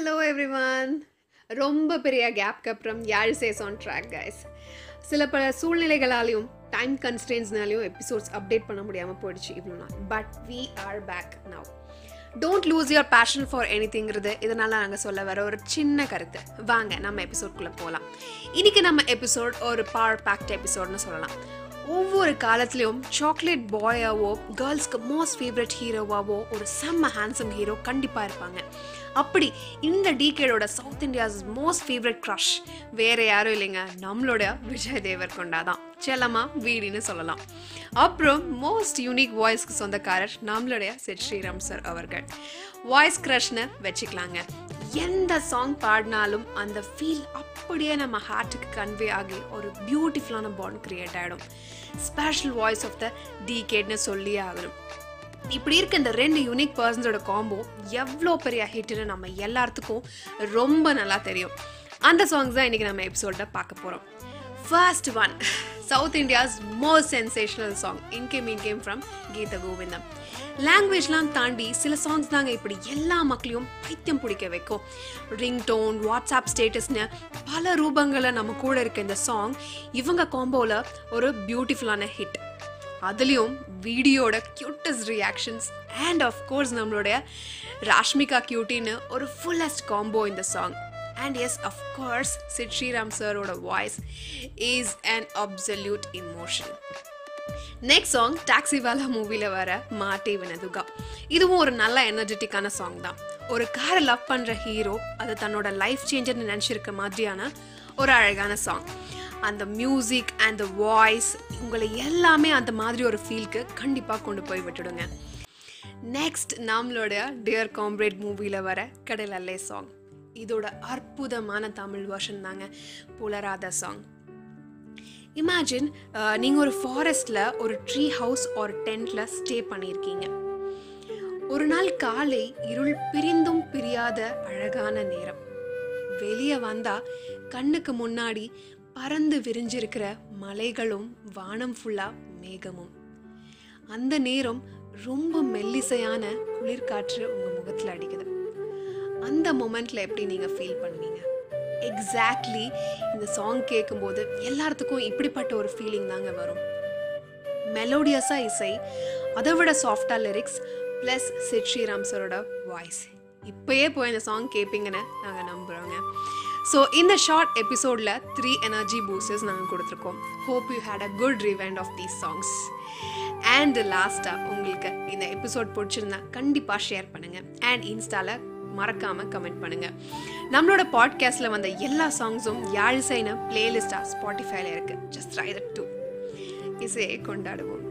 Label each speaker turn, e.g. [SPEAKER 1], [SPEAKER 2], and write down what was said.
[SPEAKER 1] Hello every one ரொம்ப பெரிய கேப்க்கு அப்புறம் யாழிசேஸ் ஆன் ட்ராக் கைஸ் சில பல சூழ்நிலைகளாலையும் டைம் கன்ஸ்டன்ஸ்னாலையும் எபிசோட்ஸ் அப்டேட் பண்ண முடியாமல் போயிடுச்சு இவ்வளோ நாள். But we are back now don't lose your passion for எனிதிங்கிறது இதனால் நாங்கள் சொல்ல வர ஒரு சின்ன கருத்து. வாங்க நம்ம எபிசோட்குள்ளே போகலாம் இன்றைக்கி நம்ம எபிசோட் ஒரு பவர் பேக்ட் எபிசோட்னு சொல்லலாம். ஒவ்வொரு காலத்துலேயும் சாக்லேட் பாயாவோ கேர்ள்ஸ்க்கு மோஸ்ட் ஃபேவரட் ஹீரோவாவோ ஒரு செம்ம ஹேண்ட்ஸம் ஹீரோ கண்டிப்பாக இருப்பாங்க. அப்படி இந்த டீகேடோட south India's most favourite crush வேற யாரும் இல்லைங்க நம்மளோட விஜய் தேவர்கொண்டா தான். செல்லமா வீடின்னு சொல்லலாம். அப்புறம் மோஸ்ட் யூனிக் வாய்ஸ்க்கு சொந்தக்காரர் நம்மளுடைய சிட் ஸ்ரீராம் சார் அவர்கள். வாய்ஸ் க்ரஷ்னு வச்சுக்கலாங்க. எந்த சாங் பாடினாலும் அந்த ஃபீல் அப்படியே நம்ம ஹார்ட்டுக்கு கன்வே ஆகி ஒரு பியூட்டிஃபுல்லான பாண்ட் கிரியேட் ஆகிடும் ஸ்பெஷல் வாய்ஸ் ஆஃப் த டிகேட்னு சொல்லியே ஆகணும். இப்படி இருக்க இந்த ரெண்டு யூனிக் பர்சன்ஸோட காம்போ எவ்வளோ பெரிய ஹிட்னு நம்ம எல்லாத்துக்கும் ரொம்ப நல்லா தெரியும். அந்த சாங்ஸ் தான் இன்றைக்கி நம்ம எபிசோடில் பார்க்க போகிறோம் first one south India's most sensational song Inkem Inkem from Geetha Govindam லாங்குவேஜ்லாம் தாண்டி சில சாங்ஸ் தாங்க இப்படி எல்லா மக்களையும் பைத்தியம் பிடிக்க வைக்கும். ரிங் டோன் வாட்ஸ்அப் ஸ்டேட்டஸ்னு பல ரூபங்களில் நம்ம கூட இருக்க இந்த சாங் இவங்க காம்போவில் ஒரு பியூட்டிஃபுல்லான ஹிட் அதுலேயும் வீடியோட க்யூட்டஸ்ட் ரியாக்ஷன்ஸ் அண்ட் ஆஃப்கோர்ஸ் நம்மளுடைய ராஷ்மிகா கியூட்டின்னு ஒரு ஃபுல்லஸ்ட் காம்போ இந்த song and yes of course Sid Sriram சரோட voice is an absolute emotion next song Taxiwaala மூவியில் வர மாட்டே வினதுகா இதுவும் ஒரு நல்ல எனர்ஜெட்டிக்கான சாங் தான். ஒரு காரை லவ் பண்ணுற ஹீரோ அது தன்னோட லைஃப் சேஞ்சர்னு நினச்சிருக்க மாதிரியான ஒரு அழகான சாங் அந்த மியூசிக் அண்ட் த வாய்ஸ் உங்களை எல்லாமே அந்த மாதிரி ஒரு ஃபீல்க்கு கண்டிப்பாக கொண்டு போய் விட்டுடுங்க. நெக்ஸ்ட் நம்மளோட டியர் காம்ரேட் மூவியில் வர கடல் அல்லே சாங் இதோட அற்புதமான தமிழ் வருஷன் தாங்க புலராத சாங் இமேஜின் நீங்கள் ஒரு ஃபாரஸ்டில் ஒரு ட்ரீ ஹவுஸ் ஒரு டென்ட்டில் ஸ்டே பண்ணியிருக்கீங்க ஒரு நாள் காலை இருள் பிரிந்தும் பிரியாத அழகான நேரம். வெளியே வந்தால் கண்ணுக்கு முன்னாடி பறந்து விரிஞ்சிருக்கிற மலைகளும் வானம் ஃபுல்லாக மேகமும். அந்த நேரம் ரொம்ப மெல்லிசையான குளிர்காற்று உங்கள் முகத்தில் அடிக்குது. அந்த மொமெண்ட்டில் எப்படி நீங்கள் ஃபீல் பண்ணுவீங்க எக்ஸாக்ட்லி இந்த சாங் கேட்கும்போது எல்லாத்துக்கும் இப்படிப்பட்ட ஒரு ஃபீலிங் தாங்க வரும். மெலோடியஸாக இசை அதை விட சாஃப்டாக லிரிக்ஸ் ப்ளஸ் சிட் ஸ்ரீராம் சரோட வாய்ஸ் இப்போயே போய் இந்த சாங் கேட்பீங்கன்னு நாங்கள் நம்புகிறோங்க ஸோ இந்த ஷார்ட் எபிசோடில் த்ரீ எனர்ஜி பூஸ்டர்ஸ் நாங்கள் கொடுத்துருக்கோம். Hope you had a good rewind of these songs and லாஸ்ட்டாக உங்களுக்கு இந்த எபிசோட் பிடிச்சிருந்தா கண்டிப்பாக ஷேர் பண்ணுங்கள் அண்ட் இன்ஸ்டாவில் மறக்காம கமெண்ட் பண்ணுங்க. நம்மளோட பாட்காஸ்ட்டில் வந்த எல்லா சாங்ஸும் யாழிசைன பிளேலிஸ்டாக ஸ்பாட்டிஃபைல இருக்குது ஜஸ்ட் ட்ரை டூ இசையை கொண்டாடுவோம்.